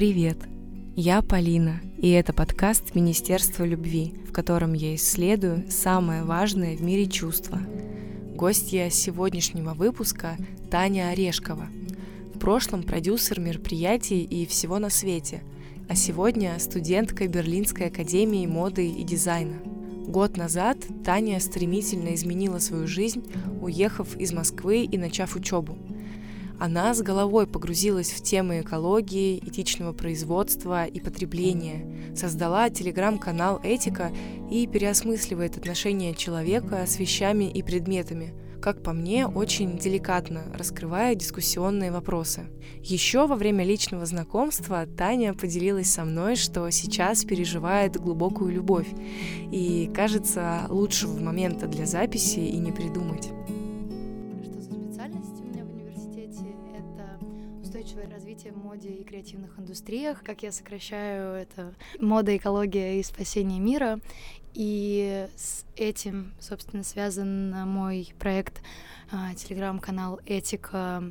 Привет! Я Полина, и это подкаст Министерства любви, в котором я исследую самое важное в мире чувство. Гостья сегодняшнего выпуска – Таня Орешкова. В прошлом продюсер мероприятий и всего на свете, а сегодня студентка Берлинской академии моды и дизайна. Год назад Таня стремительно изменила свою жизнь, уехав из Москвы и начав учебу – она с головой погрузилась в темы экологии, этичного производства и потребления, создала телеграм-канал «Этика» и переосмысливает отношения человека с вещами и предметами, как по мне, очень деликатно, раскрывая дискуссионные вопросы. Еще во время личного знакомства Таня поделилась со мной, что сейчас переживает глубокую любовь, и кажется, лучшего момента для записи и не придумать. Моде и креативных индустриях. Как я сокращаю это мода, экология и спасение мира. И с этим, собственно, связан мой проект а, телеграм-канал Этика,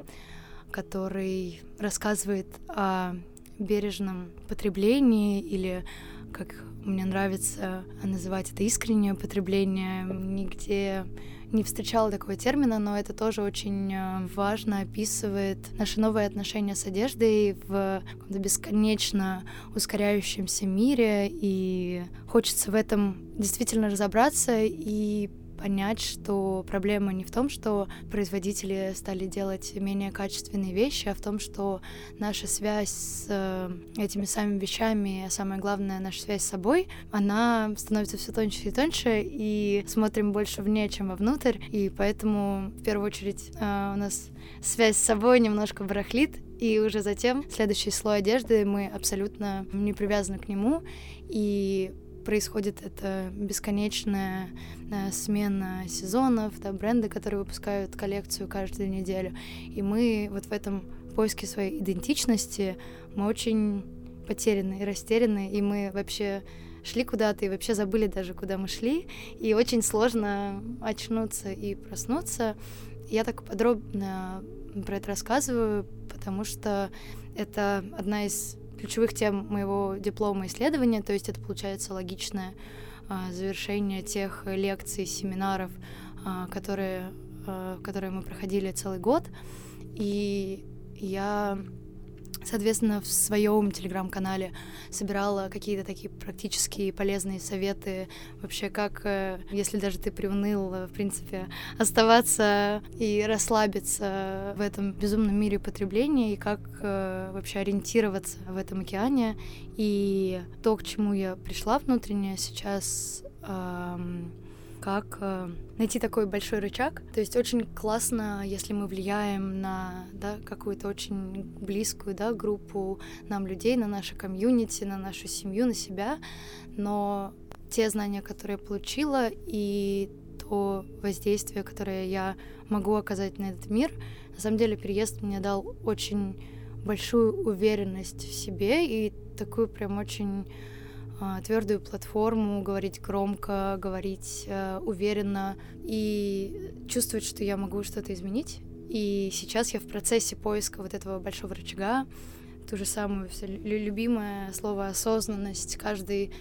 который рассказывает о бережном потреблении или как мне нравится называть это искреннее потребление, нигде не встречала такого термина, но это тоже очень э, важно описывает наши новые отношения с одеждой в бесконечно ускоряющемся мире, и хочется в этом действительно разобраться и понять, что проблема не в том, что производители стали делать менее качественные вещи, а в том, что наша связь с э, этими самыми вещами, а самое главное, наша связь с собой, она становится все тоньше и тоньше, и смотрим больше вне, чем вовнутрь, и поэтому в первую очередь э, у нас связь с собой немножко барахлит, и уже затем следующий слой одежды мы абсолютно не привязаны к нему, и происходит это бесконечная э, смена сезонов, да, бренды, которые выпускают коллекцию каждую неделю. И мы вот в этом поиске своей идентичности мы очень потеряны и растеряны, и мы вообще шли куда-то и вообще забыли даже, куда мы шли, и очень сложно очнуться и проснуться. Я так подробно про это рассказываю, потому что это одна из ключевых тем моего диплома исследования, то есть это получается логичное а, завершение тех лекций, семинаров, а, которые, а, которые мы проходили целый год. И я Соответственно, в своем телеграм-канале собирала какие-то такие практические полезные советы вообще, как, э, если даже ты приуныл, в принципе, оставаться и расслабиться в этом безумном мире потребления, и как э, вообще ориентироваться в этом океане. И то, к чему я пришла внутренне сейчас, эм, как э, найти такой большой рычаг. То есть очень классно, если мы влияем на да, какую-то очень близкую да, группу нам людей, на наше комьюнити, на нашу семью, на себя. Но те знания, которые я получила, и то воздействие, которое я могу оказать на этот мир, на самом деле переезд мне дал очень большую уверенность в себе и такую прям очень твердую платформу, говорить громко, говорить э, уверенно и чувствовать, что я могу что-то изменить. И сейчас я в процессе поиска вот этого большого рычага, ту же самую любимое слово осознанность. Каждый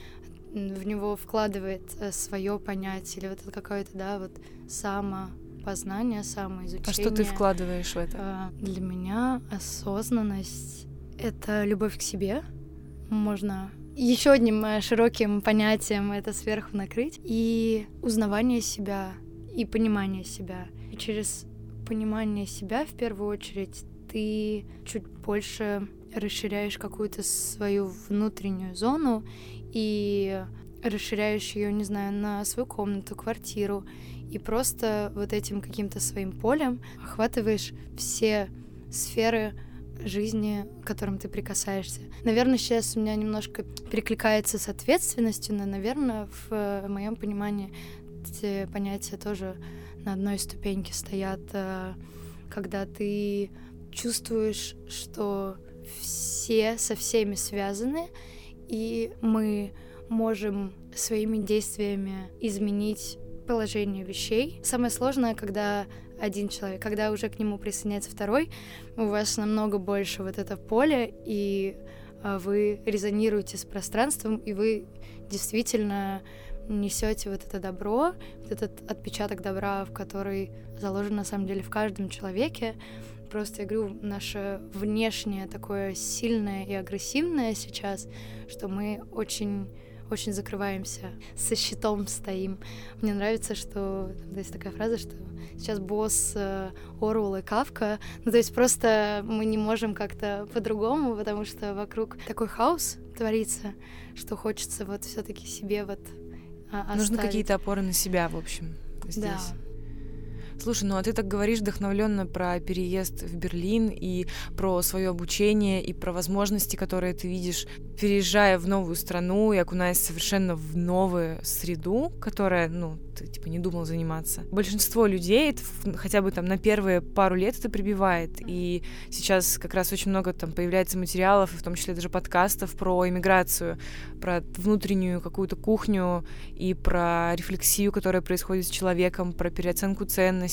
в него вкладывает э, свое понятие или вот это какое-то, да, вот самопознание, самоизучение. А что ты вкладываешь в это? А, для меня осознанность — это любовь к себе. Можно еще одним э, широким понятием это сверху накрыть. И узнавание себя, и понимание себя. И через понимание себя, в первую очередь, ты чуть больше расширяешь какую-то свою внутреннюю зону и расширяешь ее, не знаю, на свою комнату, квартиру, и просто вот этим каким-то своим полем охватываешь все сферы жизни, к которым ты прикасаешься. Наверное, сейчас у меня немножко перекликается с ответственностью, но, наверное, в э, моем понимании эти понятия тоже на одной ступеньке стоят, э, когда ты чувствуешь, что все со всеми связаны, и мы можем своими действиями изменить положение вещей. Самое сложное, когда один человек. Когда уже к нему присоединяется второй, у вас намного больше вот это поле, и а, вы резонируете с пространством, и вы действительно несете вот это добро, вот этот отпечаток добра, в который заложен на самом деле в каждом человеке. Просто, я говорю, наше внешнее такое сильное и агрессивное сейчас, что мы очень очень закрываемся, со щитом стоим. Мне нравится, что там есть такая фраза, что сейчас босс э, Оруэлл и Кавка. Ну, то есть просто мы не можем как-то по-другому, потому что вокруг такой хаос творится, что хочется вот все таки себе вот а, Нужны какие-то опоры на себя, в общем, здесь. Да. Слушай, ну а ты так говоришь вдохновленно про переезд в Берлин и про свое обучение и про возможности, которые ты видишь, переезжая в новую страну и окунаясь совершенно в новую среду, которая, ну, ты типа не думал заниматься. Большинство людей хотя бы там на первые пару лет это прибивает. И сейчас как раз очень много там появляется материалов, в том числе даже подкастов про иммиграцию, про внутреннюю какую-то кухню и про рефлексию, которая происходит с человеком, про переоценку ценностей,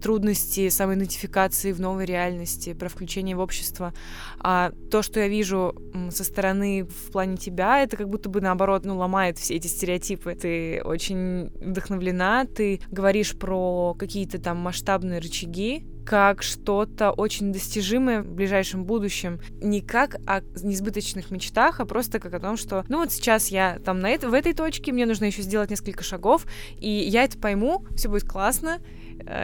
трудности самоидентификации в новой реальности, про включение в общество. А то, что я вижу со стороны в плане тебя, это как будто бы наоборот, ну, ломает все эти стереотипы. Ты очень вдохновлена, ты говоришь про какие-то там масштабные рычаги, как что-то очень достижимое в ближайшем будущем. Не как о несбыточных мечтах, а просто как о том, что, ну вот сейчас я там на это, в этой точке, мне нужно еще сделать несколько шагов, и я это пойму, все будет классно,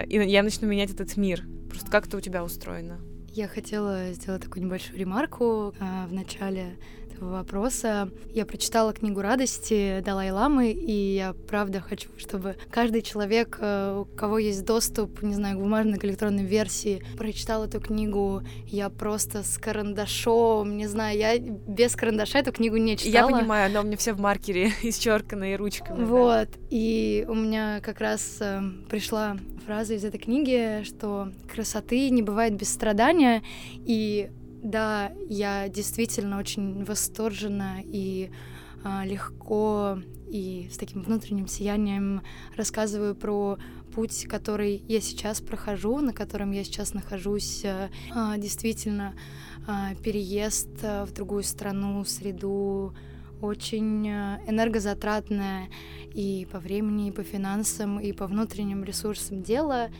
и я начну менять этот мир. Просто как это у тебя устроено? Я хотела сделать такую небольшую ремарку а, в начале этого вопроса. Я прочитала книгу радости Далай-Ламы, и я правда хочу, чтобы каждый человек, э, у кого есть доступ, не знаю, к бумажной к электронной версии, прочитал эту книгу. Я просто с карандашом, не знаю, я без карандаша эту книгу не читала. Я понимаю, она у меня все в маркере исчерканные ручками. Вот, да. и у меня как раз э, пришла фраза из этой книги, что красоты не бывает без страдания, и да, я действительно очень восторжена и а, легко и с таким внутренним сиянием рассказываю про путь, который я сейчас прохожу, на котором я сейчас нахожусь. А, действительно, а, переезд в другую страну, среду очень энергозатратное и по времени, и по финансам, и по внутренним ресурсам дело.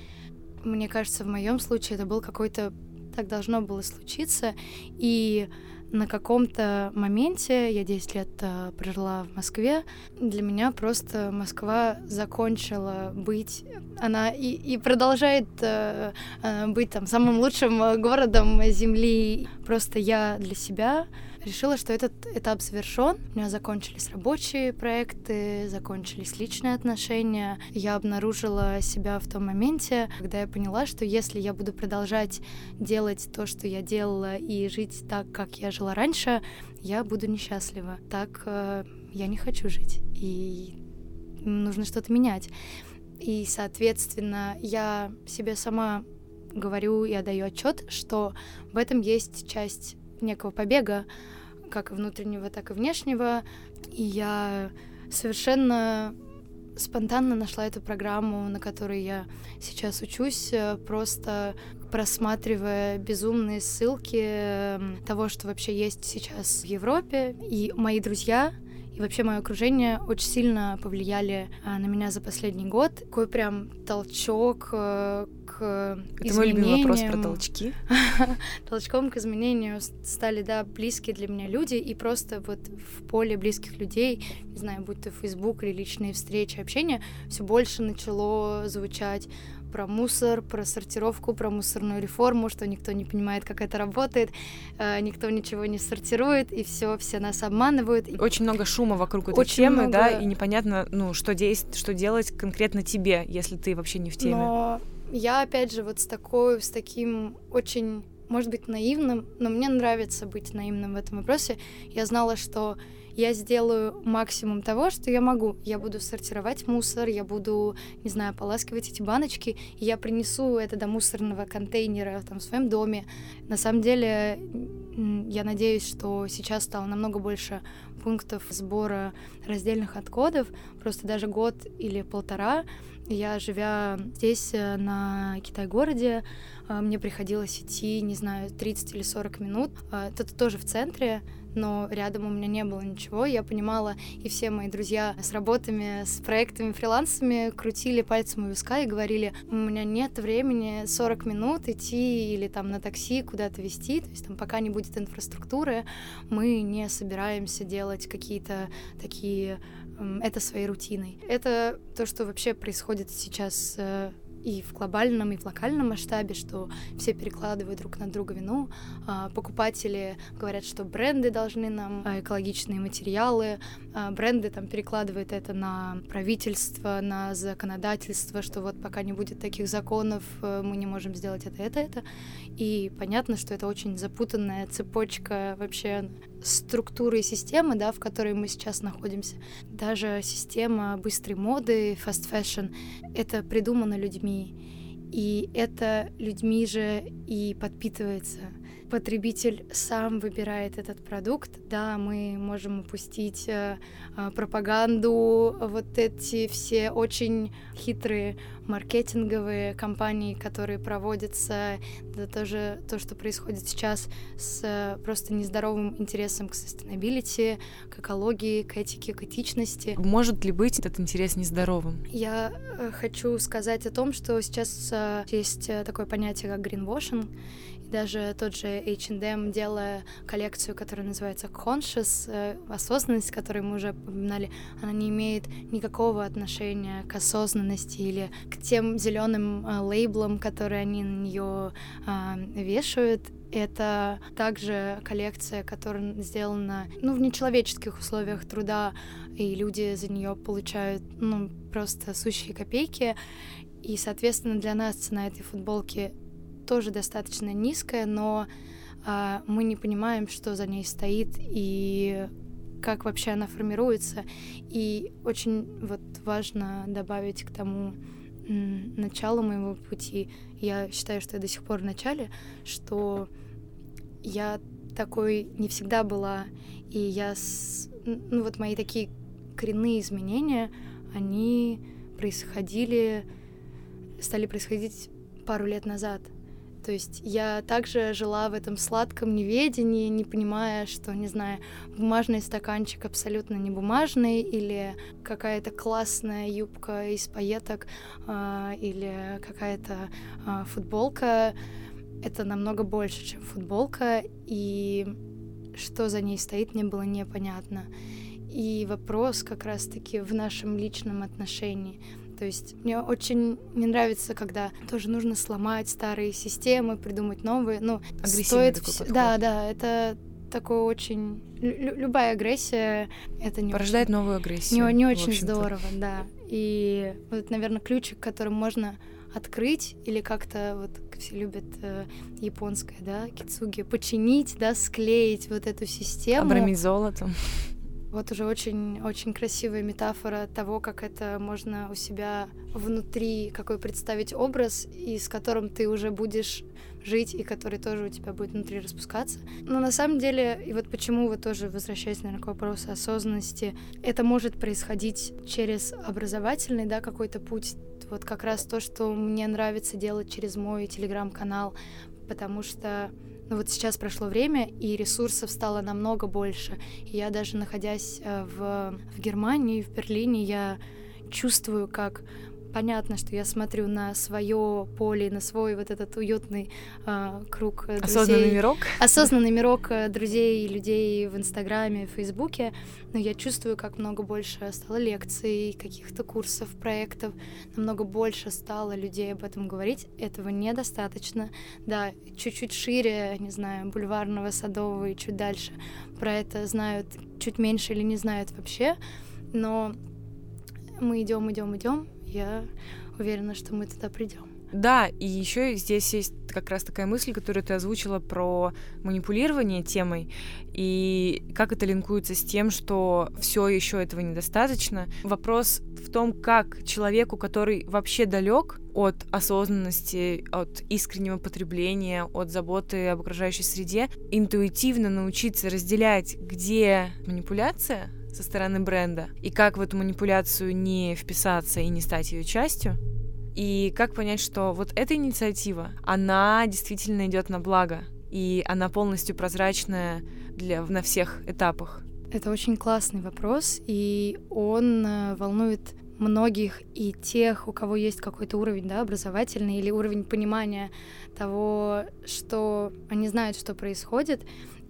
Мне кажется, в моем случае это был какой-то так должно было случиться. И на каком-то моменте, я 10 лет э, прожила в Москве, для меня просто Москва закончила быть, она и, и продолжает э, э, быть там самым лучшим городом Земли. Просто я для себя решила, что этот этап завершен. У меня закончились рабочие проекты, закончились личные отношения. Я обнаружила себя в том моменте, когда я поняла, что если я буду продолжать делать то, что я делала, и жить так, как я жила раньше, я буду несчастлива. Так э, я не хочу жить. И нужно что-то менять. И, соответственно, я себе сама говорю и отдаю отчет, что в этом есть часть некого побега, как внутреннего, так и внешнего. И я совершенно спонтанно нашла эту программу, на которой я сейчас учусь, э, просто просматривая безумные ссылки эм, того, что вообще есть сейчас в Европе. И мои друзья и вообще мое окружение очень сильно повлияли а, на меня за последний год. Такой прям толчок э, к Это изменениям. мой любимый вопрос про толчки. Толчком к изменению стали, да, близкие для меня люди, и просто вот в поле близких людей, не знаю, будь то Facebook или личные встречи, общение, все больше начало звучать про мусор, про сортировку, про мусорную реформу, что никто не понимает, как это работает, э, никто ничего не сортирует, и все, все нас обманывают. Очень много шума вокруг этой Очень темы, много... да, и непонятно, ну, что, действ... что делать конкретно тебе, если ты вообще не в теме. Но я, опять же, вот с такой, с таким очень может быть, наивным, но мне нравится быть наивным в этом вопросе. Я знала, что я сделаю максимум того, что я могу. Я буду сортировать мусор, я буду, не знаю, поласкивать эти баночки, и я принесу это до мусорного контейнера там, в своем доме. На самом деле, я надеюсь, что сейчас стало намного больше пунктов сбора раздельных отходов, просто даже год или полтора Я, живя здесь, э, на Китай-городе, э, мне приходилось идти, не знаю, 30 или 40 минут. Э, это тоже в центре, но рядом у меня не было ничего. Я понимала, и все мои друзья с работами, с проектами, фрилансами крутили пальцем у виска и говорили, у меня нет времени 40 минут идти или там на такси куда-то везти, то есть там пока не будет инфраструктуры, мы не собираемся делать какие-то такие это своей рутиной. Это то, что вообще происходит сейчас э, и в глобальном, и в локальном масштабе, что все перекладывают друг на друга вину. А, покупатели говорят, что бренды должны нам а, экологичные материалы, а, бренды там перекладывают это на правительство, на законодательство, что вот пока не будет таких законов, э, мы не можем сделать это, это, это. И понятно, что это очень запутанная цепочка вообще структуры и системы, да, в которой мы сейчас находимся. Даже система быстрой моды, fast fashion, это придумано людьми. И это людьми же и подпитывается потребитель сам выбирает этот продукт, да, мы можем упустить э, э, пропаганду, вот эти все очень хитрые маркетинговые кампании, которые проводятся, да тоже то, что происходит сейчас с э, просто нездоровым интересом к sustainability, к экологии, к этике, к этичности. Может ли быть этот интерес нездоровым? Я хочу сказать о том, что сейчас есть такое понятие, как greenwashing, даже тот же H&M, делая коллекцию, которая называется Conscious, э, осознанность, которую мы уже упоминали, она не имеет никакого отношения к осознанности или к тем зеленым э, лейблам, которые они на нее э, вешают. Это также коллекция, которая сделана ну, в нечеловеческих условиях труда, и люди за нее получают ну, просто сущие копейки. И, соответственно, для нас цена этой футболки тоже достаточно низкая, но а, мы не понимаем, что за ней стоит и как вообще она формируется. И очень вот важно добавить к тому началу моего пути, я считаю, что я до сих пор в начале, что я такой не всегда была, и я, с, ну вот мои такие коренные изменения, они происходили, стали происходить пару лет назад. То есть я также жила в этом сладком неведении, не понимая, что, не знаю, бумажный стаканчик абсолютно не бумажный, или какая-то классная юбка из пайеток, э, или какая-то э, футболка. Это намного больше, чем футболка, и что за ней стоит, мне было непонятно. И вопрос как раз-таки в нашем личном отношении — то есть мне очень не нравится, когда тоже нужно сломать старые системы, придумать новые. Ну, стоит все... Да, да, это такое очень... Лю- любая агрессия — это не Порождает очень... новую агрессию. Не, не очень здорово, да. И вот, наверное, ключик, которым можно открыть или как-то вот как все любят э, японское, да, кицуги, починить, да, склеить вот эту систему. Обрамить золотом. Вот уже очень-очень красивая метафора того, как это можно у себя внутри, какой представить образ, и с которым ты уже будешь жить, и который тоже у тебя будет внутри распускаться. Но на самом деле, и вот почему вы тоже возвращаясь, наверное, к вопросу осознанности, это может происходить через образовательный, да, какой-то путь. Вот как раз то, что мне нравится делать через мой телеграм-канал, потому что но вот сейчас прошло время, и ресурсов стало намного больше. И я даже находясь э, в, в Германии, в Берлине, я чувствую, как понятно, что я смотрю на свое поле, на свой вот этот уютный э, круг друзей. Осознанный мирок? Осознанный мирок э, друзей и людей в Инстаграме, в Фейсбуке. Но я чувствую, как много больше стало лекций, каких-то курсов, проектов. Намного больше стало людей об этом говорить. Этого недостаточно. Да, чуть-чуть шире, не знаю, бульварного, садового и чуть дальше про это знают чуть меньше или не знают вообще. Но мы идем, идем, идем, я уверена, что мы туда придем. Да, и еще здесь есть как раз такая мысль, которую ты озвучила про манипулирование темой, и как это линкуется с тем, что все еще этого недостаточно. Вопрос в том, как человеку, который вообще далек от осознанности, от искреннего потребления, от заботы об окружающей среде, интуитивно научиться разделять, где манипуляция, со стороны бренда, и как в эту манипуляцию не вписаться и не стать ее частью, и как понять, что вот эта инициатива, она действительно идет на благо, и она полностью прозрачная для, на всех этапах. Это очень классный вопрос, и он э, волнует многих и тех, у кого есть какой-то уровень да, образовательный или уровень понимания того, что они знают, что происходит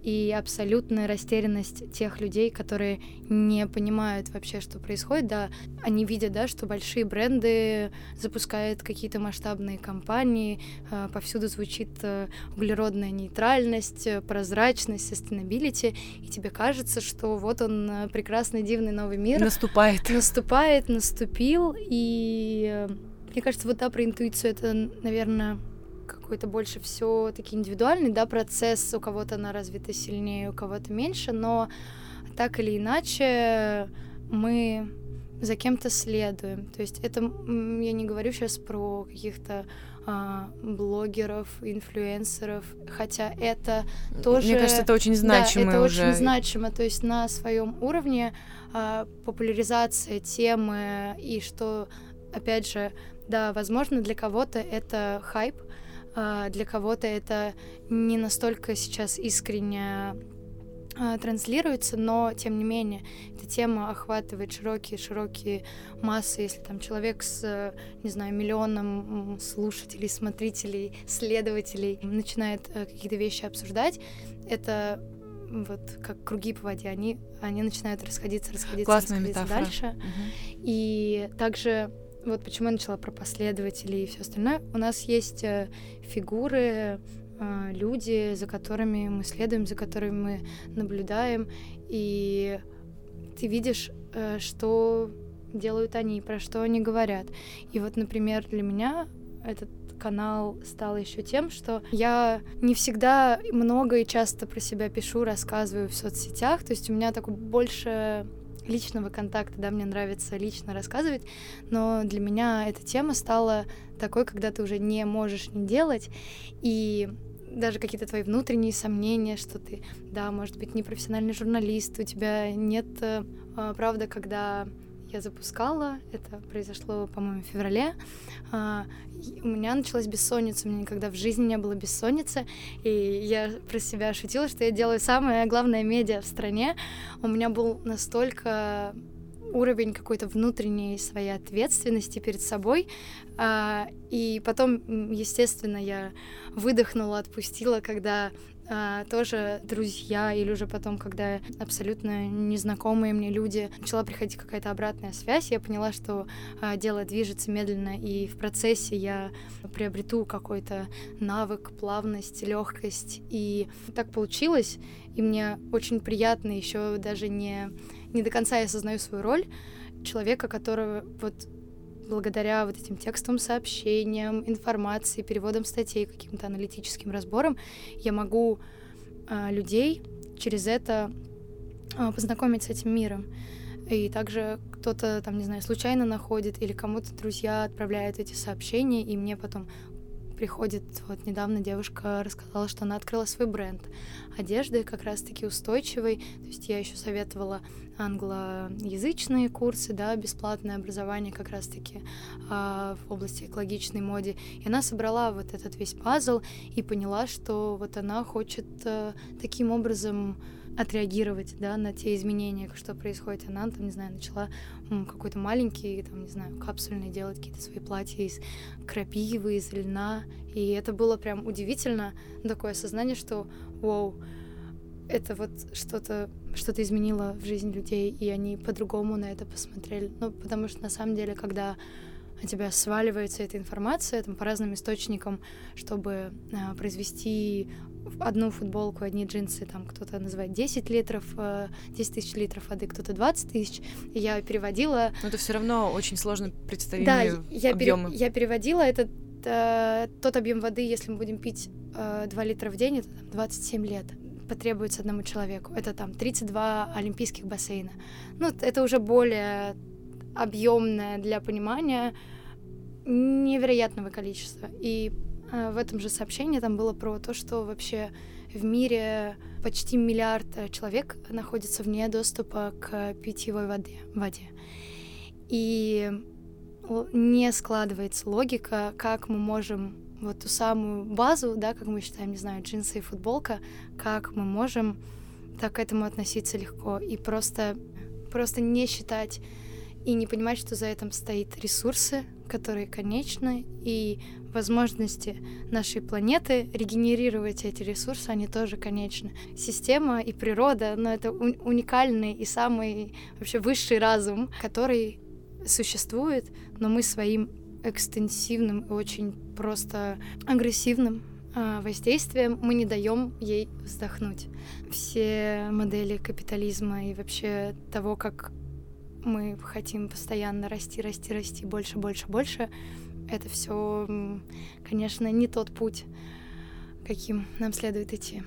и абсолютная растерянность тех людей, которые не понимают вообще, что происходит, да, они видят, да, что большие бренды запускают какие-то масштабные кампании, э, повсюду звучит э, углеродная нейтральность, э, прозрачность, sustainability, и тебе кажется, что вот он прекрасный, дивный новый мир. Наступает. Наступает, наступил, и мне кажется, вот да, про интуицию это, наверное, какой-то больше все таки индивидуальный, да, процесс, у кого-то она развита сильнее, у кого-то меньше, но так или иначе мы за кем-то следуем. То есть это я не говорю сейчас про каких-то а, блогеров, инфлюенсеров, хотя это тоже... Мне кажется, это очень значимо. Да, это уже. очень значимо. То есть на своем уровне а, популяризация темы и что, опять же, да, возможно, для кого-то это хайп, для кого-то это не настолько сейчас искренне а, транслируется, но тем не менее эта тема охватывает широкие-широкие массы. Если там человек с, не знаю, миллионом слушателей, смотрителей, следователей начинает э, какие-то вещи обсуждать, это вот как круги по воде, они, они начинают расходиться, расходиться, Классная расходиться метафора. дальше. Угу. И также вот почему я начала про последователей и все остальное. У нас есть э, фигуры, э, люди, за которыми мы следуем, за которыми мы наблюдаем, и ты видишь, э, что делают они, про что они говорят. И вот, например, для меня этот канал стал еще тем, что я не всегда много и часто про себя пишу, рассказываю в соцсетях. То есть у меня такой больше личного контакта, да, мне нравится лично рассказывать, но для меня эта тема стала такой, когда ты уже не можешь не делать, и даже какие-то твои внутренние сомнения, что ты, да, может быть, не профессиональный журналист, у тебя нет, э, правда, когда я запускала, это произошло, по-моему, в феврале, а, у меня началась бессонница, у меня никогда в жизни не было бессонницы, и я про себя шутила, что я делаю самое главное медиа в стране. У меня был настолько уровень какой-то внутренней своей ответственности перед собой. А, и потом, естественно, я выдохнула, отпустила, когда а, тоже друзья или уже потом, когда абсолютно незнакомые мне люди, начала приходить какая-то обратная связь, я поняла, что а, дело движется медленно, и в процессе я приобрету какой-то навык, плавность, легкость. И так получилось, и мне очень приятно еще даже не, не до конца я осознаю свою роль человека, которого вот благодаря вот этим текстовым сообщениям, информации, переводам статей, каким-то аналитическим разборам, я могу э, людей через это э, познакомить с этим миром. И также кто-то, там, не знаю, случайно находит, или кому-то друзья отправляют эти сообщения, и мне потом приходит, вот недавно девушка рассказала, что она открыла свой бренд одежды, как раз-таки устойчивый. То есть я еще советовала англоязычные курсы, да, бесплатное образование как раз-таки э, в области экологичной моды. И она собрала вот этот весь пазл и поняла, что вот она хочет э, таким образом отреагировать, да, на те изменения, что происходит. Она там, не знаю, начала какой-то маленький, там, не знаю, капсульный делать какие-то свои платья из крапивы, из льна. И это было прям удивительно, такое осознание, что, вау, это вот что-то что-то изменило в жизни людей, и они по-другому на это посмотрели. Ну, потому что на самом деле, когда на тебя сваливается эта информация там, по разным источникам, чтобы а, произвести одну футболку, одни джинсы, там кто-то называет 10 литров, 10 э, тысяч литров воды, кто-то 20 тысяч. Я переводила... Но это все равно очень сложно представить да, я, пере... я переводила этот э, тот объем воды, если мы будем пить э, 2 литра в день, это там, 27 лет потребуется одному человеку. Это там 32 олимпийских бассейна. Ну, это уже более объемное для понимания невероятного количества. И э, в этом же сообщении там было про то, что вообще в мире почти миллиард человек находится вне доступа к питьевой воде. воде. И не складывается логика, как мы можем вот ту самую базу, да, как мы считаем, не знаю, джинсы и футболка, как мы можем так к этому относиться легко и просто, просто не считать и не понимать, что за этим стоит ресурсы, которые конечны, и возможности нашей планеты регенерировать эти ресурсы, они тоже конечны. Система и природа, но это уникальный и самый вообще высший разум, который существует, но мы своим экстенсивным и очень просто агрессивным а, воздействием мы не даем ей вздохнуть. Все модели капитализма и вообще того, как мы хотим постоянно расти, расти, расти, больше, больше, больше, это все, конечно, не тот путь, каким нам следует идти.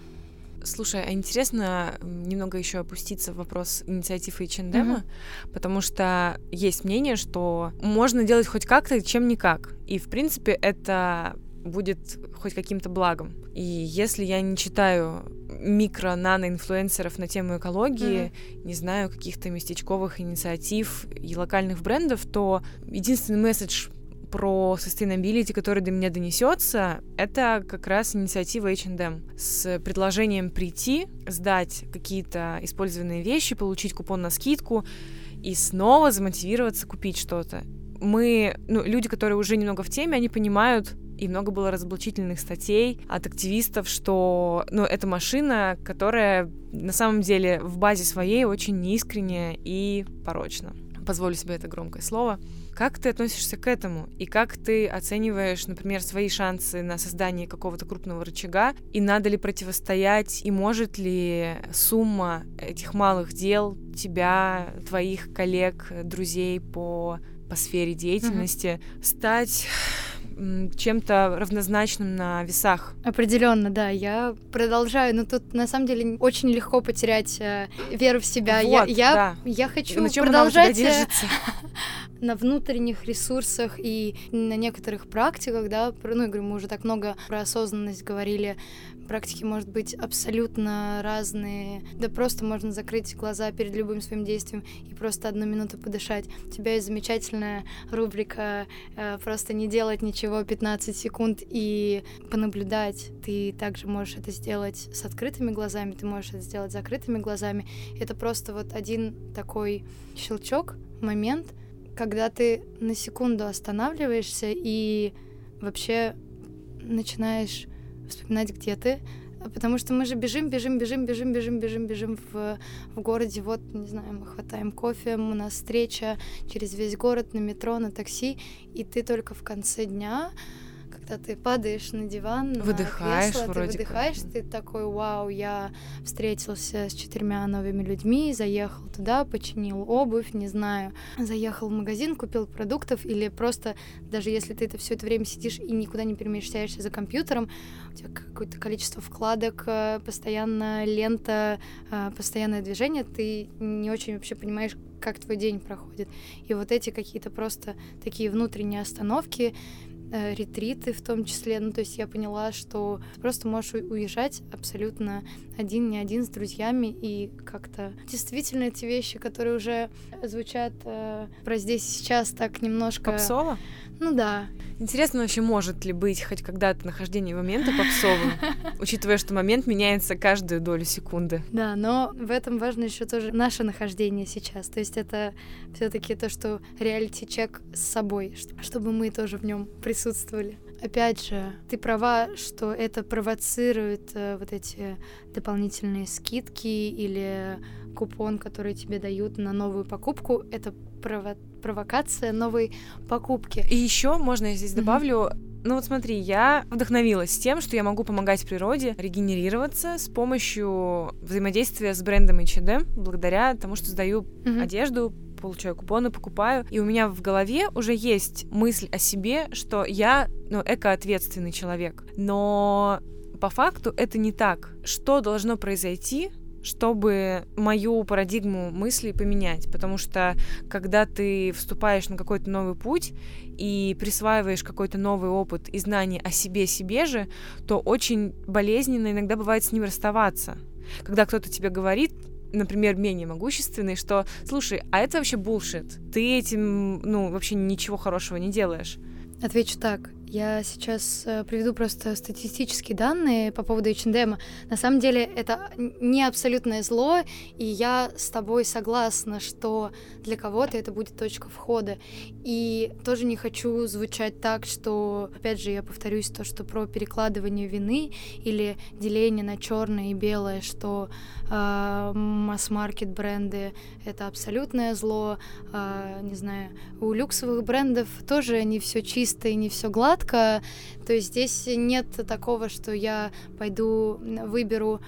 Слушай, а интересно немного еще опуститься в вопрос инициативы H&M, mm-hmm. потому что есть мнение, что можно делать хоть как-то, чем никак. И, в принципе, это будет хоть каким-то благом. И если я не читаю микро-нано-инфлюенсеров на тему экологии, mm-hmm. не знаю, каких-то местечковых инициатив и локальных брендов, то единственный месседж про sustainability, который до меня донесется, это как раз инициатива H&M с предложением прийти, сдать какие-то использованные вещи, получить купон на скидку и снова замотивироваться купить что-то. Мы, ну, люди, которые уже немного в теме, они понимают, и много было разоблачительных статей от активистов, что ну, это машина, которая на самом деле в базе своей очень неискренняя и порочна. Позволю себе это громкое слово. Как ты относишься к этому? И как ты оцениваешь, например, свои шансы на создание какого-то крупного рычага? И надо ли противостоять? И может ли сумма этих малых дел тебя, твоих коллег, друзей по, по сфере деятельности mm-hmm. стать чем-то равнозначным на весах. Определенно, да. Я продолжаю, но тут на самом деле очень легко потерять э, веру в себя. Вот, я, я, да. я хочу на продолжать э, на внутренних ресурсах и на некоторых практиках, да, ну, я говорю, мы уже так много про осознанность говорили, практики может быть абсолютно разные, да просто можно закрыть глаза перед любым своим действием и просто одну минуту подышать. У тебя есть замечательная рубрика э, «Просто не делать ничего 15 секунд и понаблюдать». Ты также можешь это сделать с открытыми глазами, ты можешь это сделать с закрытыми глазами. Это просто вот один такой щелчок, момент, когда ты на секунду останавливаешься и вообще начинаешь вспоминать, где ты, потому что мы же бежим, бежим, бежим, бежим, бежим, бежим, бежим в, в городе, вот, не знаю, мы хватаем кофе, у нас встреча через весь город на метро, на такси, и ты только в конце дня когда ты падаешь на диван, выдыхаешь, на кресло, вроде ты выдыхаешь, как. ты такой, вау, я встретился с четырьмя новыми людьми, заехал туда, починил обувь, не знаю, заехал в магазин, купил продуктов, или просто, даже если ты это все это время сидишь и никуда не перемещаешься за компьютером, у тебя какое-то количество вкладок, э, постоянно лента, э, постоянное движение, ты не очень вообще понимаешь, как твой день проходит. И вот эти какие-то просто такие внутренние остановки, ретриты в том числе. Ну, то есть я поняла, что просто можешь уезжать абсолютно один, не один, с друзьями, и как-то действительно эти вещи, которые уже звучат э, про здесь сейчас так немножко... Попсово? Ну да. Интересно вообще, может ли быть хоть когда-то нахождение момента попсовым, учитывая, что момент меняется каждую долю секунды. Да, но в этом важно еще тоже наше нахождение сейчас. То есть это все-таки то, что реалити-чек с собой, чтобы мы тоже в нем присутствовали. Опять же, ты права, что это провоцирует э, вот эти дополнительные скидки или купон, который тебе дают на новую покупку. Это прово провокация новой покупки. И еще можно я здесь добавлю, mm-hmm. Ну вот смотри, я вдохновилась тем, что я могу помогать природе регенерироваться с помощью взаимодействия с брендом H&M, благодаря тому, что сдаю mm-hmm. одежду, получаю купоны, покупаю, и у меня в голове уже есть мысль о себе, что я, ну, экоответственный человек. Но по факту это не так. Что должно произойти, чтобы мою парадигму мыслей поменять, потому что когда ты вступаешь на какой-то новый путь и присваиваешь какой-то новый опыт и знания о себе себе же, то очень болезненно иногда бывает с ним расставаться. Когда кто-то тебе говорит, например, менее могущественный, что, слушай, а это вообще булшит, ты этим, ну, вообще ничего хорошего не делаешь. Отвечу так. Я сейчас э, приведу просто статистические данные по поводу H&M. На самом деле это не абсолютное зло, и я с тобой согласна, что для кого-то это будет точка входа. И тоже не хочу звучать так, что, опять же, я повторюсь, то, что про перекладывание вины или деление на черное и белое, что э, масс-маркет бренды это абсолютное зло, э, не знаю, у люксовых брендов тоже не все чисто и не все гладко. То есть здесь нет такого, что я пойду выберу.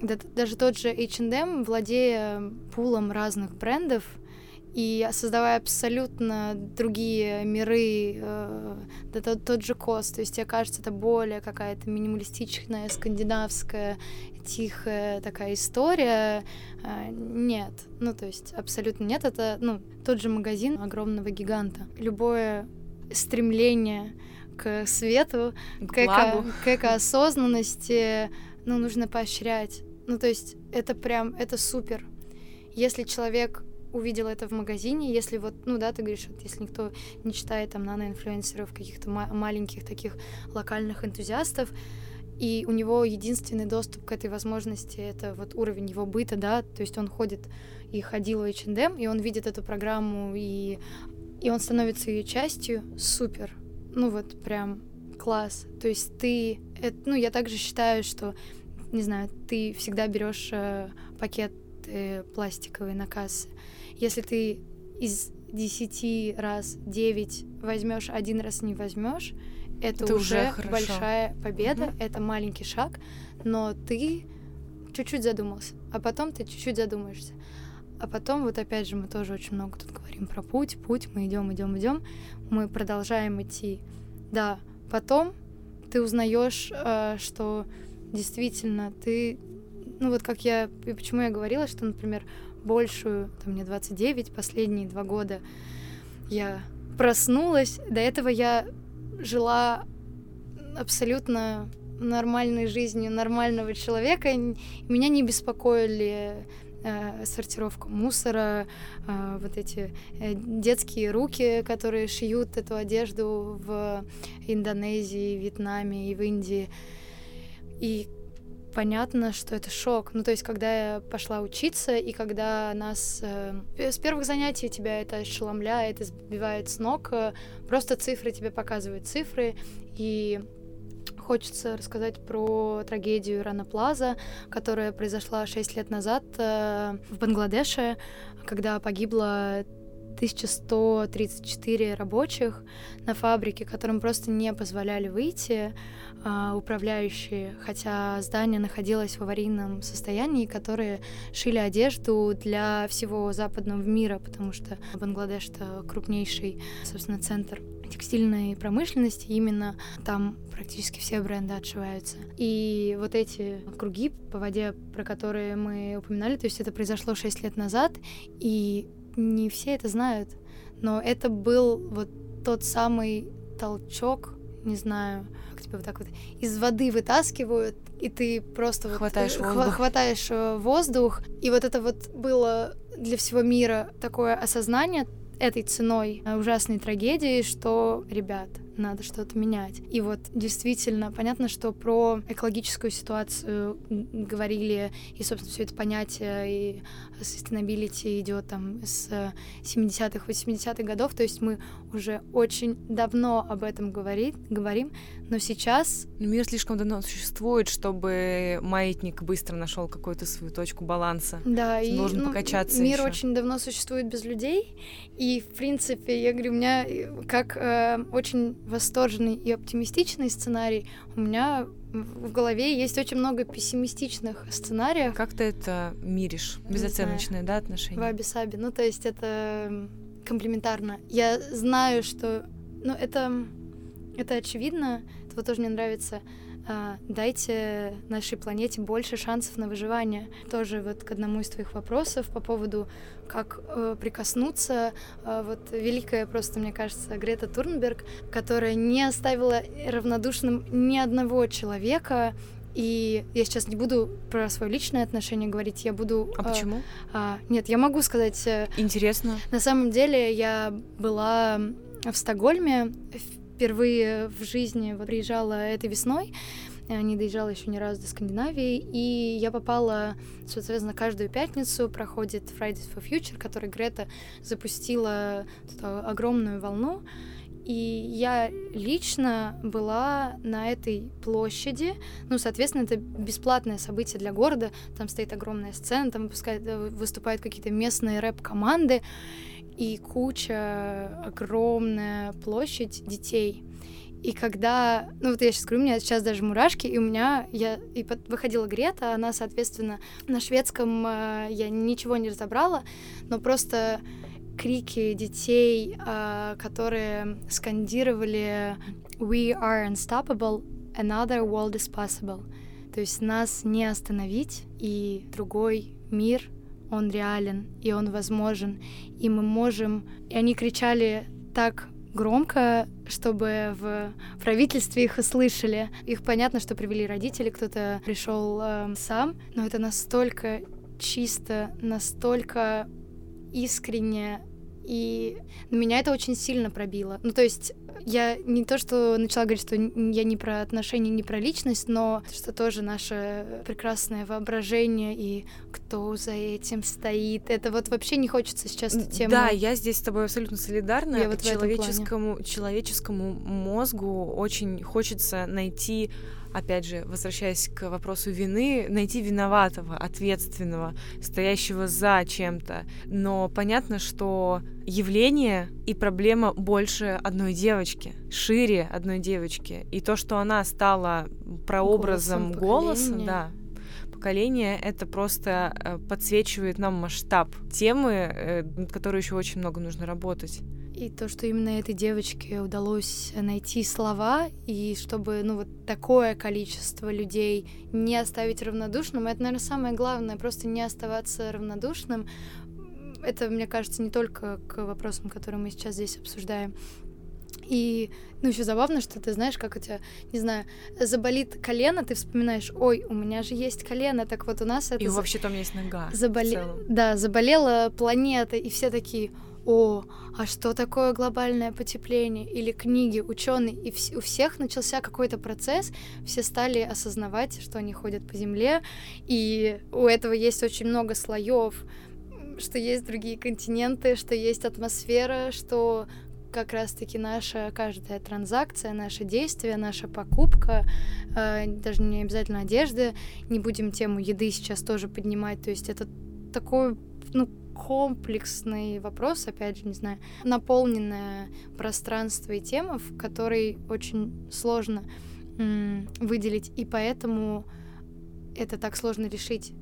Даже тот же H&M, владея пулом разных брендов, и создавая абсолютно другие миры, э, да, тот, тот же Кост, то есть тебе кажется, это более какая-то минималистичная, скандинавская, тихая такая история. Э, нет, ну то есть абсолютно нет, это ну, тот же магазин огромного гиганта. Любое стремление к свету, к, к, эко, к экоосознанности, ну, нужно поощрять. Ну, то есть это прям, это супер. Если человек увидел это в магазине, если вот, ну да, ты говоришь, вот если никто не читает там наноинфлюенсеров, каких-то ма- маленьких таких локальных энтузиастов, и у него единственный доступ к этой возможности — это вот уровень его быта, да, то есть он ходит и ходил в H&M, и он видит эту программу, и, и он становится ее частью, супер ну вот прям класс. То есть ты, это, ну я также считаю, что, не знаю, ты всегда берешь э, пакет э, пластиковый на кассе. Если ты из 10 раз 9 возьмешь, один раз не возьмешь, это, это уже, уже большая победа, угу. это маленький шаг, но ты чуть-чуть задумался, а потом ты чуть-чуть задумаешься. А потом, вот опять же, мы тоже очень много тут говорим про путь, путь, мы идем, идем, идем, мы продолжаем идти. Да, потом ты узнаешь, э, что действительно ты, ну вот как я, и почему я говорила, что, например, большую, там мне 29, последние два года. Я проснулась, до этого я жила абсолютно нормальной жизнью нормального человека, меня не беспокоили э, сортировка мусора, э, вот эти э, детские руки, которые шьют эту одежду в Индонезии, Вьетнаме и в Индии. И понятно, что это шок. Ну, то есть, когда я пошла учиться, и когда нас э, с первых занятий тебя это ошеломляет, избивает с ног, э, просто цифры тебе показывают цифры, и хочется рассказать про трагедию Рана Плаза, которая произошла 6 лет назад э, в Бангладеше, когда погибло 1134 рабочих на фабрике, которым просто не позволяли выйти а, управляющие, хотя здание находилось в аварийном состоянии, которые шили одежду для всего западного мира, потому что Бангладеш — это крупнейший, собственно, центр текстильной промышленности, именно там практически все бренды отшиваются. И вот эти круги по воде, про которые мы упоминали, то есть это произошло 6 лет назад, и не все это знают, но это был вот тот самый толчок, не знаю, как тебя вот так вот из воды вытаскивают, и ты просто хватаешь, вот, воздух. хватаешь э, воздух, и вот это вот было для всего мира такое осознание этой ценой э, ужасной трагедии, что, ребят, надо что-то менять. И вот действительно, понятно, что про экологическую ситуацию говорили, и, собственно, все это понятие и sustainability идет там с 70-х, 80-х годов, то есть мы уже очень давно об этом говорит, говорим, но сейчас... Мир слишком давно существует, чтобы маятник быстро нашел какую-то свою точку баланса. Да, и должен ну, покачаться. Мир еще. очень давно существует без людей, и в принципе, я говорю, у меня э, как э, очень восторженный и оптимистичный сценарий, у меня в голове есть очень много пессимистичных сценариев. Как ты это миришь? Безоценочное, да, отношение? Ваби-саби. Ну, то есть это комплементарно. Я знаю, что... Ну, это... Это очевидно. Это вот тоже мне нравится дайте нашей планете больше шансов на выживание. Тоже вот к одному из твоих вопросов по поводу как э, прикоснуться. Э, вот великая просто, мне кажется, Грета Турнберг, которая не оставила равнодушным ни одного человека, и я сейчас не буду про свое личное отношение говорить, я буду... А э, почему? А, нет, я могу сказать... Э, Интересно. На самом деле я была в Стокгольме впервые в жизни, вот приезжала этой весной, не доезжала еще ни разу до Скандинавии, и я попала, соответственно, каждую пятницу проходит Fridays for Future, который Грета запустила огромную волну, и я лично была на этой площади. Ну, соответственно, это бесплатное событие для города. Там стоит огромная сцена, там э, выступают какие-то местные рэп-команды и куча, огромная площадь детей. И когда, ну вот я сейчас говорю, у меня сейчас даже мурашки, и у меня, я, и под, выходила Грета, она, соответственно, на шведском э, я ничего не разобрала, но просто крики детей, а, которые скандировали «We are unstoppable, another world is possible». То есть нас не остановить, и другой мир, он реален, и он возможен, и мы можем... И они кричали так громко, чтобы в правительстве их услышали. Их понятно, что привели родители, кто-то пришел э, сам, но это настолько чисто, настолько искренне, и меня это очень сильно пробило. Ну, то есть я не то, что начала говорить, что я не про отношения, не про личность, но что тоже наше прекрасное воображение и кто за этим стоит. Это вот вообще не хочется сейчас эту тему. Да, я здесь с тобой абсолютно солидарна. Я вот человеческому, человеческому мозгу очень хочется найти опять же, возвращаясь к вопросу вины, найти виноватого, ответственного, стоящего за чем-то. Но понятно, что явление и проблема больше одной девочки, шире одной девочки. И то, что она стала прообразом голоса, да, поколения, это просто э, подсвечивает нам масштаб темы, э, над которой еще очень много нужно работать. И то, что именно этой девочке удалось найти слова, и чтобы, ну, вот такое количество людей не оставить равнодушным, это, наверное, самое главное, просто не оставаться равнодушным. Это, мне кажется, не только к вопросам, которые мы сейчас здесь обсуждаем. И, ну, еще забавно, что ты знаешь, как у тебя, не знаю, заболит колено, ты вспоминаешь, ой, у меня же есть колено, так вот у нас это... И вообще там есть нога. Заболе... Да, заболела планета, и все такие, о, а что такое глобальное потепление, или книги, ученые, и вс- у всех начался какой-то процесс, все стали осознавать, что они ходят по Земле, и у этого есть очень много слоев, что есть другие континенты, что есть атмосфера, что как раз-таки наша каждая транзакция, наше действие, наша покупка, э, даже не обязательно одежды, не будем тему еды сейчас тоже поднимать, то есть это такой, ну, комплексный вопрос, опять же, не знаю, наполненное пространство и тема, в которой очень сложно м- выделить, и поэтому это так сложно решить.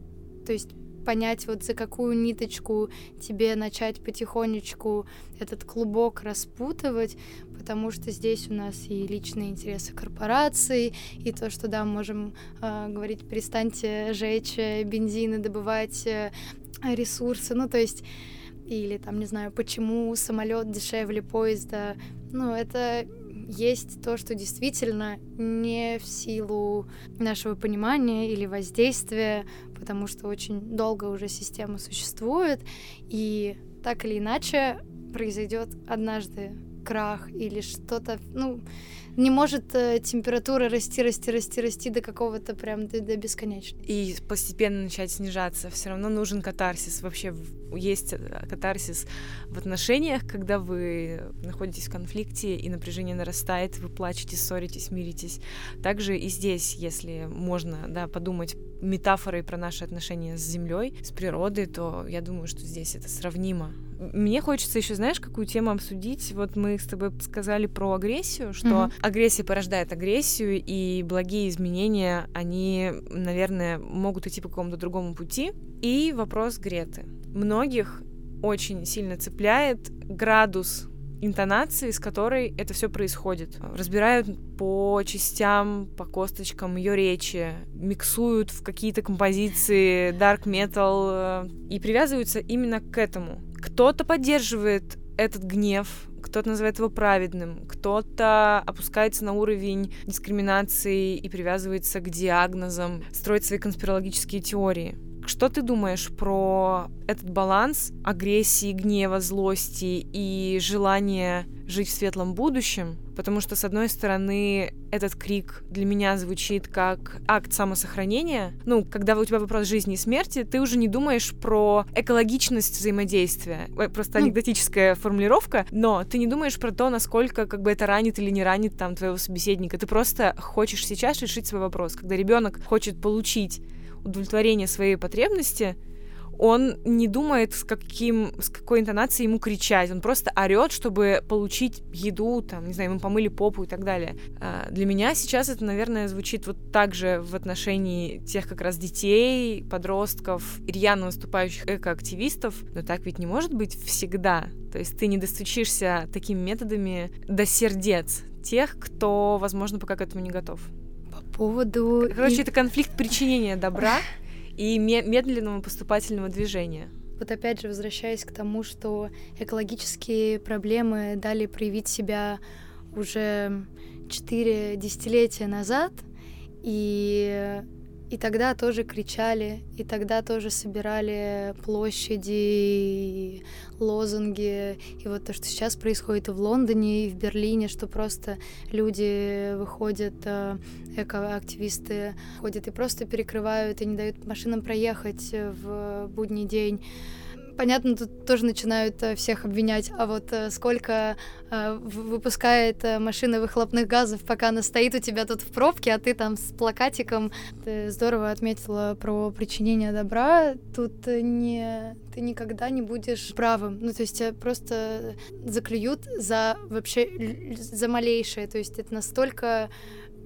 То есть понять, вот за какую ниточку тебе начать потихонечку этот клубок распутывать, потому что здесь у нас и личные интересы корпораций, и то, что, да, можем э, говорить, перестаньте жечь э, бензин и добывать э, ресурсы, ну, то есть или там, не знаю, почему самолет дешевле поезда. Ну, это есть то, что действительно не в силу нашего понимания или воздействия, потому что очень долго уже система существует, и так или иначе произойдет однажды крах или что-то, ну, не может э, температура расти, расти, расти, расти до какого-то прям до, до бесконечности. И постепенно начать снижаться. Все равно нужен катарсис. Вообще есть э, катарсис в отношениях, когда вы находитесь в конфликте и напряжение нарастает, вы плачете, ссоритесь, миритесь. Также и здесь, если можно да, подумать метафорой про наши отношения с землей, с природой, то я думаю, что здесь это сравнимо. Мне хочется еще, знаешь, какую тему обсудить? Вот мы с тобой сказали про агрессию, что mm-hmm. агрессия порождает агрессию, и благие изменения, они, наверное, могут идти по какому-то другому пути. И вопрос Греты. Многих очень сильно цепляет градус интонации, с которой это все происходит. Разбирают по частям, по косточкам ее речи, миксуют в какие-то композиции dark metal э, и привязываются именно к этому. Кто-то поддерживает этот гнев, кто-то называет его праведным, кто-то опускается на уровень дискриминации и привязывается к диагнозам, строит свои конспирологические теории. Что ты думаешь про этот баланс агрессии, гнева, злости и желания жить в светлом будущем? Потому что, с одной стороны, этот крик для меня звучит как акт самосохранения. Ну, когда у тебя вопрос жизни и смерти, ты уже не думаешь про экологичность взаимодействия. Просто ну. анекдотическая формулировка, но ты не думаешь про то, насколько как бы это ранит или не ранит там твоего собеседника. Ты просто хочешь сейчас решить свой вопрос. Когда ребенок хочет получить удовлетворения своей потребности, он не думает, с, каким, с какой интонацией ему кричать. Он просто орет, чтобы получить еду, там, не знаю, ему помыли попу и так далее. А для меня сейчас это, наверное, звучит вот так же в отношении тех как раз детей, подростков, рьяно выступающих экоактивистов. Но так ведь не может быть всегда. То есть ты не достучишься такими методами до сердец тех, кто, возможно, пока к этому не готов поводу... Короче, и... это конфликт причинения добра и медленного поступательного движения. Вот опять же, возвращаясь к тому, что экологические проблемы дали проявить себя уже четыре десятилетия назад, и и тогда тоже кричали, и тогда тоже собирали площади, и лозунги. И вот то, что сейчас происходит и в Лондоне, и в Берлине, что просто люди выходят, э, экоактивисты ходят и просто перекрывают, и не дают машинам проехать в будний день понятно, тут тоже начинают э, всех обвинять, а вот э, сколько э, выпускает машина выхлопных газов, пока она стоит у тебя тут в пробке, а ты там с плакатиком. Ты здорово отметила про причинение добра. Тут не ты никогда не будешь правым. Ну, то есть тебя просто заклюют за вообще за малейшее. То есть это настолько...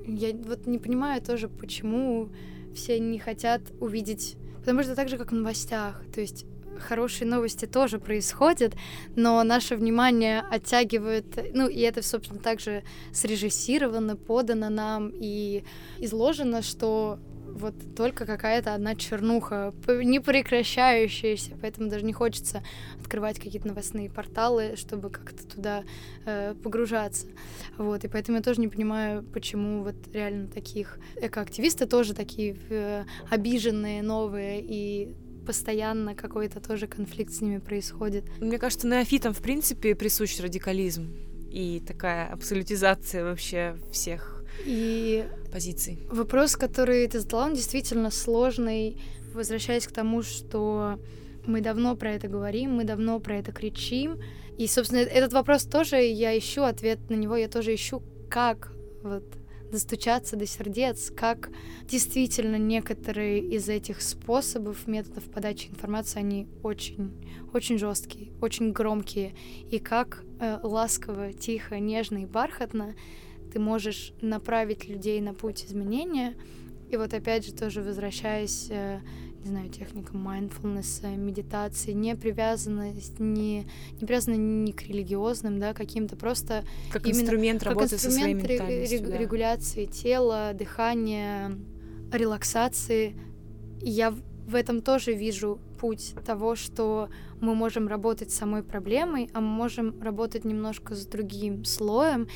Я вот не понимаю тоже, почему все не хотят увидеть Потому что так же, как в новостях. То есть хорошие новости тоже происходят, но наше внимание оттягивает, ну и это, собственно, также срежиссировано, подано нам и изложено, что вот только какая-то одна чернуха, не прекращающаяся, поэтому даже не хочется открывать какие-то новостные порталы, чтобы как-то туда э, погружаться. Вот, и поэтому я тоже не понимаю, почему вот реально таких экоактивисты тоже такие э, обиженные, новые и постоянно какой-то тоже конфликт с ними происходит. Мне кажется, неофитам в принципе присущ радикализм и такая абсолютизация вообще всех и позиций. Вопрос, который ты задала, он действительно сложный. Возвращаясь к тому, что мы давно про это говорим, мы давно про это кричим. И, собственно, этот вопрос тоже я ищу ответ на него, я тоже ищу, как вот достучаться до сердец, как действительно некоторые из этих способов, методов подачи информации, они очень, очень жесткие, очень громкие, и как э, ласково, тихо, нежно и бархатно ты можешь направить людей на путь изменения. И вот опять же тоже возвращаясь э, не знаю, техника mindfulness, медитации, не привязанность, не, не привязана ни к религиозным, да, каким-то просто как инструмент как работы инструмент со своей ре- да. регуляции тела, дыхания, релаксации. И я в этом тоже вижу путь того, что мы можем работать с самой проблемой, а мы можем работать немножко с другим слоем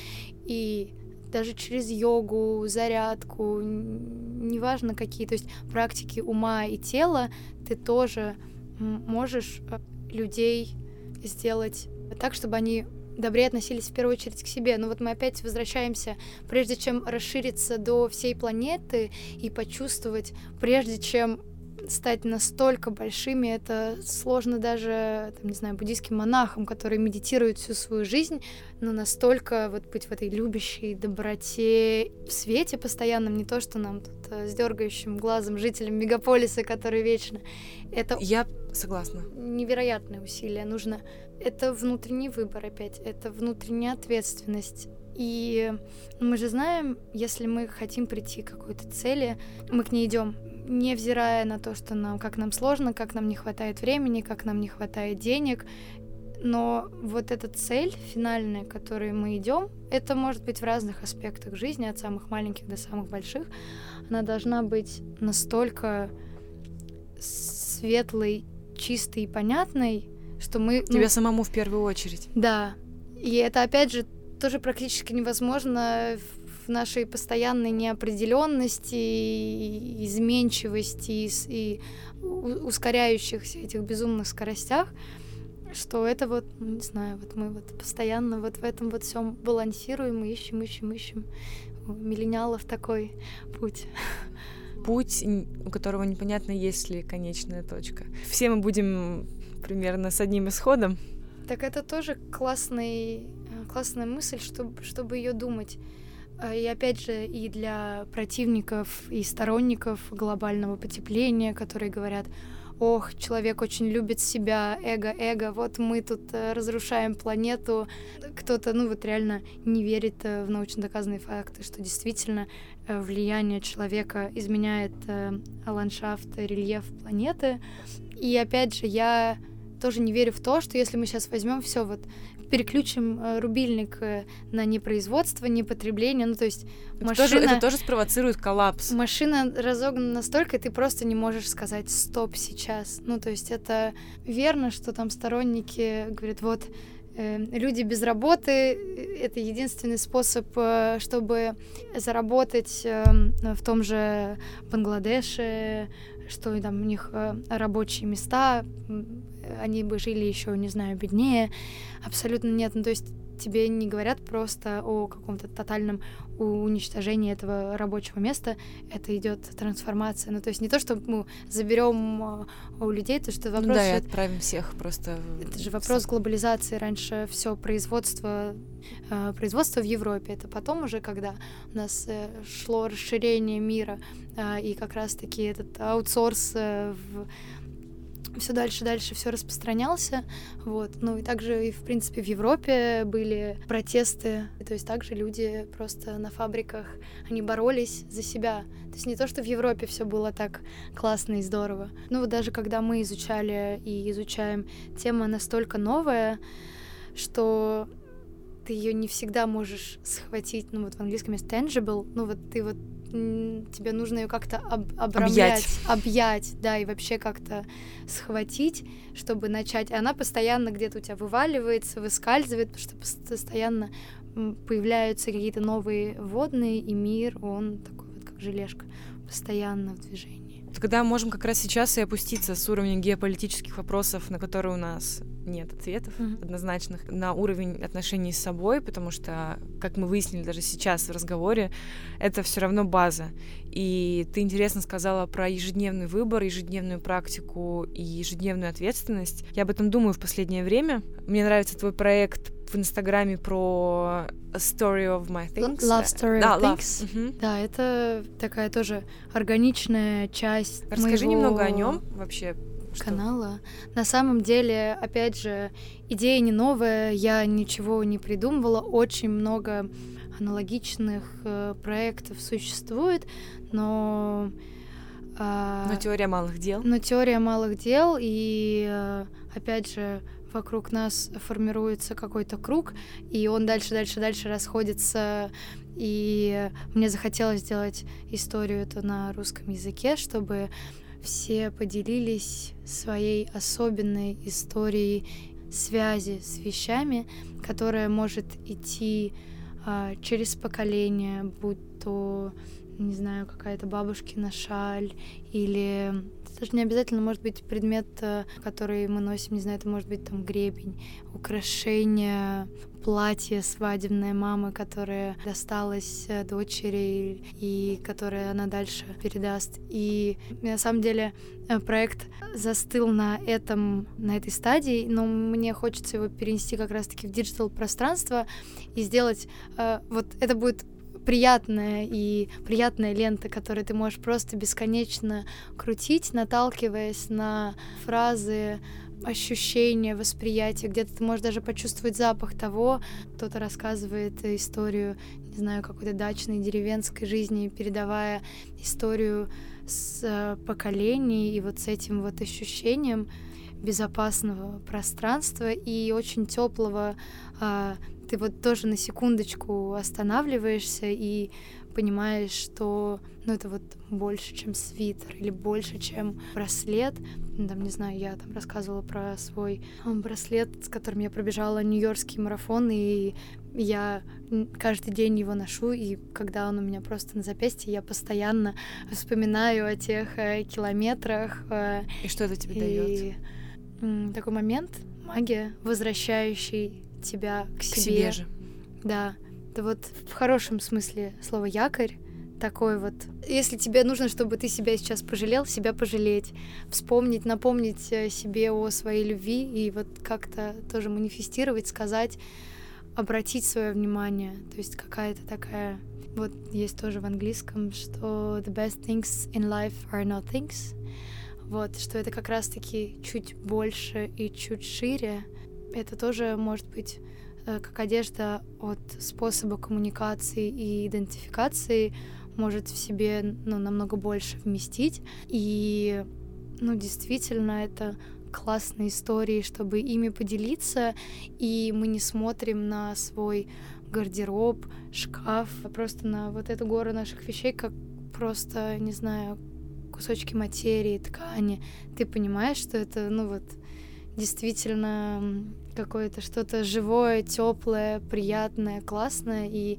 и даже через йогу, зарядку, неважно какие, то есть практики ума и тела, ты тоже можешь э, людей сделать так, чтобы они добрее относились в первую очередь к себе. Но вот мы опять возвращаемся, прежде чем расшириться до всей планеты и почувствовать, прежде чем стать настолько большими, это сложно даже, там, не знаю, буддийским монахам, которые медитируют всю свою жизнь, но настолько вот быть в этой любящей доброте, в свете постоянном, не то, что нам тут э, с дергающим глазом жителям мегаполиса, которые вечно. Это Я согласна. Невероятное усилие нужно. Это внутренний выбор опять, это внутренняя ответственность. И мы же знаем, если мы хотим прийти к какой-то цели, мы к ней идем невзирая на то, что нам, как нам сложно, как нам не хватает времени, как нам не хватает денег, но вот эта цель финальная, к которой мы идем, это может быть в разных аспектах жизни, от самых маленьких до самых больших. Она должна быть настолько светлой, чистой и понятной, что мы... Тебе ну, самому в первую очередь. Да. И это, опять же, тоже практически невозможно в нашей постоянной неопределенности, изменчивости и, и ускоряющихся этих безумных скоростях, что это вот, ну, не знаю, вот мы вот постоянно вот в этом вот всем балансируем, ищем, ищем, ищем. У миллениалов такой путь путь, у которого непонятно, есть ли конечная точка. Все мы будем примерно с одним исходом. Так это тоже классный, э, классная мысль, чтобы, чтобы ее думать. А, и опять же, и для противников и сторонников глобального потепления, которые говорят, ох, человек очень любит себя, эго, эго, вот мы тут э, разрушаем планету. Кто-то, ну вот реально не верит э, в научно доказанные факты, что действительно э, влияние человека изменяет ландшафт, рельеф планеты. И опять же, я тоже не верю в то, что если мы сейчас возьмем все вот переключим э, рубильник э, на непроизводство, непотребление, ну то есть это машина... Тоже, это тоже спровоцирует коллапс. Машина разогнана настолько, и ты просто не можешь сказать «стоп» сейчас. Ну то есть это верно, что там сторонники говорят «вот э, люди без работы — это единственный способ, чтобы заработать в том же Бангладеше, что там у них рабочие места, они бы жили еще, не знаю, беднее. Абсолютно нет. Ну, то есть тебе не говорят просто о каком-то тотальном уничтожении этого рабочего места, это идет трансформация. Ну, то есть не то, что мы заберем а, у людей, то что вопрос... Да, и отправим всех просто... Это же вопрос глобализации. Раньше все производство, а, производство в Европе, это потом уже, когда у нас э, шло расширение мира, а, и как раз-таки этот аутсорс э, в все дальше дальше все распространялся. Вот. Ну и также и, в принципе, в Европе были протесты. То есть также люди просто на фабриках, они боролись за себя. То есть не то, что в Европе все было так классно и здорово. Ну вот даже когда мы изучали и изучаем, тема настолько новая, что ты ее не всегда можешь схватить, ну вот в английском есть tangible, ну вот ты вот тебе нужно ее как-то об, обрамлять, объять. объять, да, и вообще как-то схватить, чтобы начать. И она постоянно где-то у тебя вываливается, выскальзывает, потому что постоянно появляются какие-то новые водные, и мир, он такой вот как желешка, постоянно в движении. Тогда можем как раз сейчас и опуститься с уровня геополитических вопросов, на которые у нас нет ответов mm-hmm. однозначных, на уровень отношений с собой, потому что, как мы выяснили даже сейчас в разговоре, это все равно база. И ты интересно сказала про ежедневный выбор, ежедневную практику и ежедневную ответственность. Я об этом думаю в последнее время. Мне нравится твой проект в Инстаграме про A Story of My Things. Love Story да, of love. Things. Угу. Да, это такая тоже органичная часть Расскажи моего... немного о нем вообще. Канала. На самом деле, опять же, идея не новая, я ничего не придумывала, очень много аналогичных э, проектов существует, но э, но теория малых дел. Но теория малых дел и э, опять же вокруг нас формируется какой-то круг, и он дальше, дальше, дальше расходится. И мне захотелось сделать историю это на русском языке, чтобы все поделились своей особенной историей связи с вещами, которая может идти а, через поколение, будь то, не знаю, какая-то бабушкина шаль или даже не обязательно может быть предмет, э, который мы носим, не знаю, это может быть там гребень, украшение, платье свадебное мамы, которое досталось э, дочери и которое она дальше передаст. И на самом деле э, проект застыл на этом, на этой стадии, но мне хочется его перенести как раз-таки в digital пространство и сделать, вот это будет приятная и приятная лента, которую ты можешь просто бесконечно крутить, наталкиваясь на фразы, ощущения, восприятия, где-то ты можешь даже почувствовать запах того, кто-то рассказывает историю, не знаю, какой-то дачной, деревенской жизни, передавая историю с э, поколений и вот с этим вот ощущением безопасного пространства и очень теплого. А, ты вот тоже на секундочку останавливаешься и понимаешь, что ну, это вот больше, чем свитер или больше, чем браслет. Там, не знаю, я там рассказывала про свой браслет, с которым я пробежала Нью-Йоркский марафон, и я каждый день его ношу, и когда он у меня просто на запястье, я постоянно вспоминаю о тех э, километрах. Э, и что это тебе дает? Такой момент, магия, возвращающий тебя к себе. К себе же. Да, это вот в хорошем смысле слова якорь, такой вот. Если тебе нужно, чтобы ты себя сейчас пожалел, себя пожалеть, вспомнить, напомнить э, себе о своей любви и вот как-то тоже манифестировать, сказать, обратить свое внимание. То есть какая-то такая... Вот есть тоже в английском, что the best things in life are not things. Вот, что это как раз-таки чуть больше и чуть шире. Это тоже может быть э, как одежда от способа коммуникации и идентификации может в себе ну, намного больше вместить. И ну, действительно, это классные истории, чтобы ими поделиться, и мы не смотрим на свой гардероб, шкаф, а просто на вот эту гору наших вещей, как просто, не знаю, кусочки материи, ткани. Ты понимаешь, что это, ну вот, действительно какое-то что-то живое, теплое, приятное, классное. И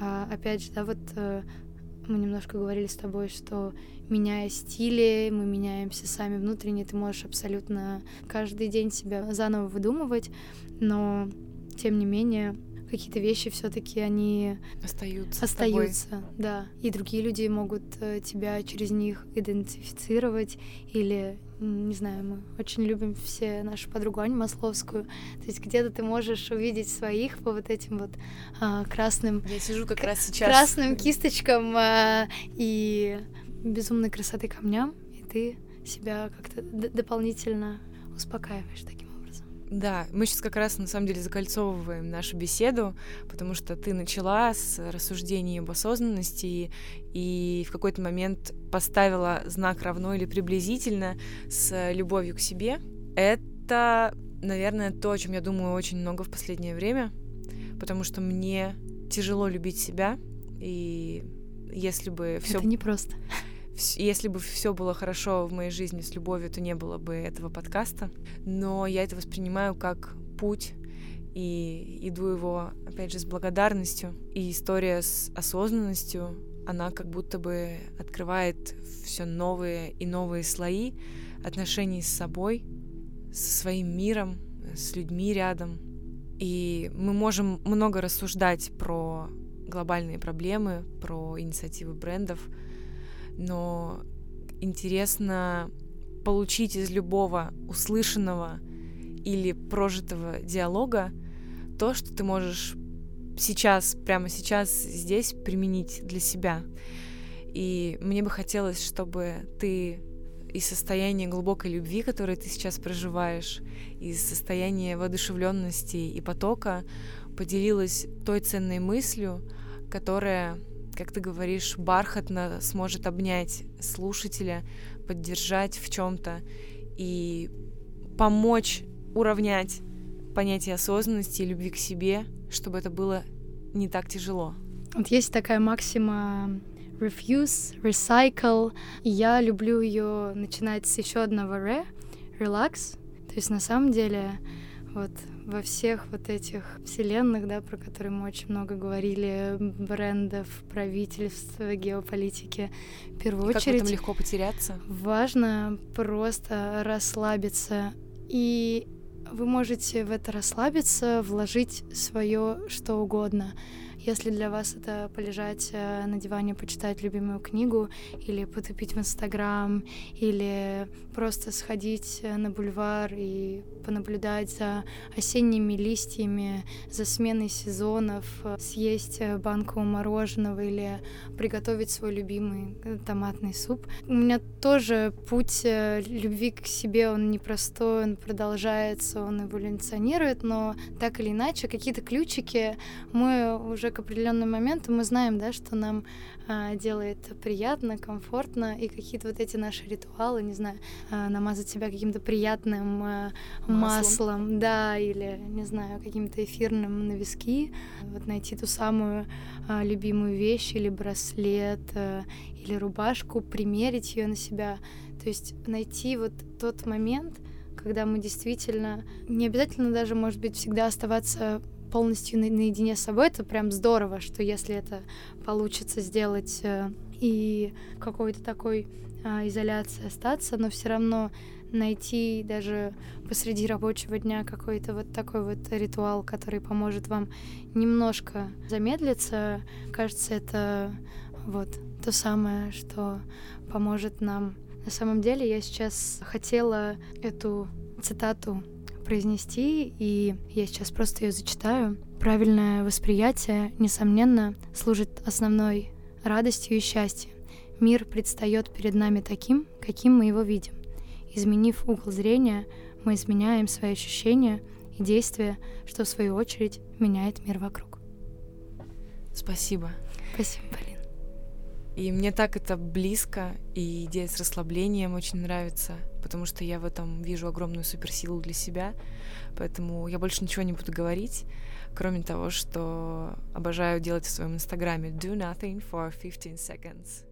а, опять же, да, вот э, мы немножко говорили с тобой, что меняя стили, мы меняемся сами внутренне, ты можешь абсолютно каждый день себя заново выдумывать, но тем не менее какие-то вещи все-таки они остаются. Остаются, да. И другие люди могут э, тебя через них идентифицировать или не знаю, мы очень любим все нашу подругу Аню Масловскую. То есть где-то ты можешь увидеть своих по вот этим вот а, красным... Я сижу как раз сейчас. Красным кисточкам а, и безумной красоты камням, и ты себя как-то дополнительно успокаиваешь таким. Да, мы сейчас как раз на самом деле закольцовываем нашу беседу, потому что ты начала с рассуждений об осознанности и, и в какой-то момент поставила знак равно или приблизительно с любовью к себе. Это, наверное, то, о чем я думаю очень много в последнее время, потому что мне тяжело любить себя, и если бы все... Это непросто если бы все было хорошо в моей жизни с любовью, то не было бы этого подкаста. Но я это воспринимаю как путь и иду его, опять же, с благодарностью. И история с осознанностью, она как будто бы открывает все новые и новые слои отношений с собой, со своим миром, с людьми рядом. И мы можем много рассуждать про глобальные проблемы, про инициативы брендов — но интересно получить из любого услышанного или прожитого диалога то, что ты можешь сейчас, прямо сейчас здесь применить для себя. И мне бы хотелось, чтобы ты из состояния глубокой любви, которое ты сейчас проживаешь, из состояния воодушевленности и потока поделилась той ценной мыслью, которая как ты говоришь, бархатно сможет обнять слушателя, поддержать в чем-то и помочь уравнять понятие осознанности и любви к себе, чтобы это было не так тяжело. Вот есть такая максима refuse, recycle. И я люблю ее начинать с еще одного re, relax. То есть на самом деле вот во всех вот этих вселенных, да, про которые мы очень много говорили, брендов, правительства, геополитики, в первую и очередь... Как в этом легко потеряться? Важно просто расслабиться. И вы можете в это расслабиться, вложить свое что угодно. Если для вас это полежать э, на диване, почитать любимую книгу, или потупить в Инстаграм, или просто сходить э, на бульвар и понаблюдать за осенними листьями, за сменой сезонов, э, съесть банку мороженого или приготовить свой любимый томатный суп. У меня тоже путь любви к себе, он непростой, он продолжается, он эволюционирует, но так или иначе какие-то ключики мы уже к определенному моменту мы знаем, да, что нам а, делает приятно, комфортно, и какие-то вот эти наши ритуалы, не знаю, а, намазать себя каким-то приятным а, маслом. маслом, да, или, не знаю, каким-то эфирным на виски, вот найти ту самую а, любимую вещь или браслет, а, или рубашку, примерить ее на себя, то есть найти вот тот момент, когда мы действительно не обязательно даже, может быть, всегда оставаться полностью на, наедине с собой, это прям здорово, что если это получится сделать э, и какой-то такой э, изоляции остаться, но все равно найти даже посреди рабочего дня какой-то вот такой вот ритуал, который поможет вам немножко замедлиться, кажется, это вот то самое, что поможет нам. На самом деле я сейчас хотела эту цитату произнести, и я сейчас просто ее зачитаю. Правильное восприятие, несомненно, служит основной радостью и счастьем. Мир предстает перед нами таким, каким мы его видим. Изменив угол зрения, мы изменяем свои ощущения и действия, что в свою очередь меняет мир вокруг. Спасибо. Спасибо, Полин. И мне так это близко, и идея с расслаблением очень нравится, потому что я в этом вижу огромную суперсилу для себя, поэтому я больше ничего не буду говорить, кроме того, что обожаю делать в своем инстаграме do nothing for 15 seconds.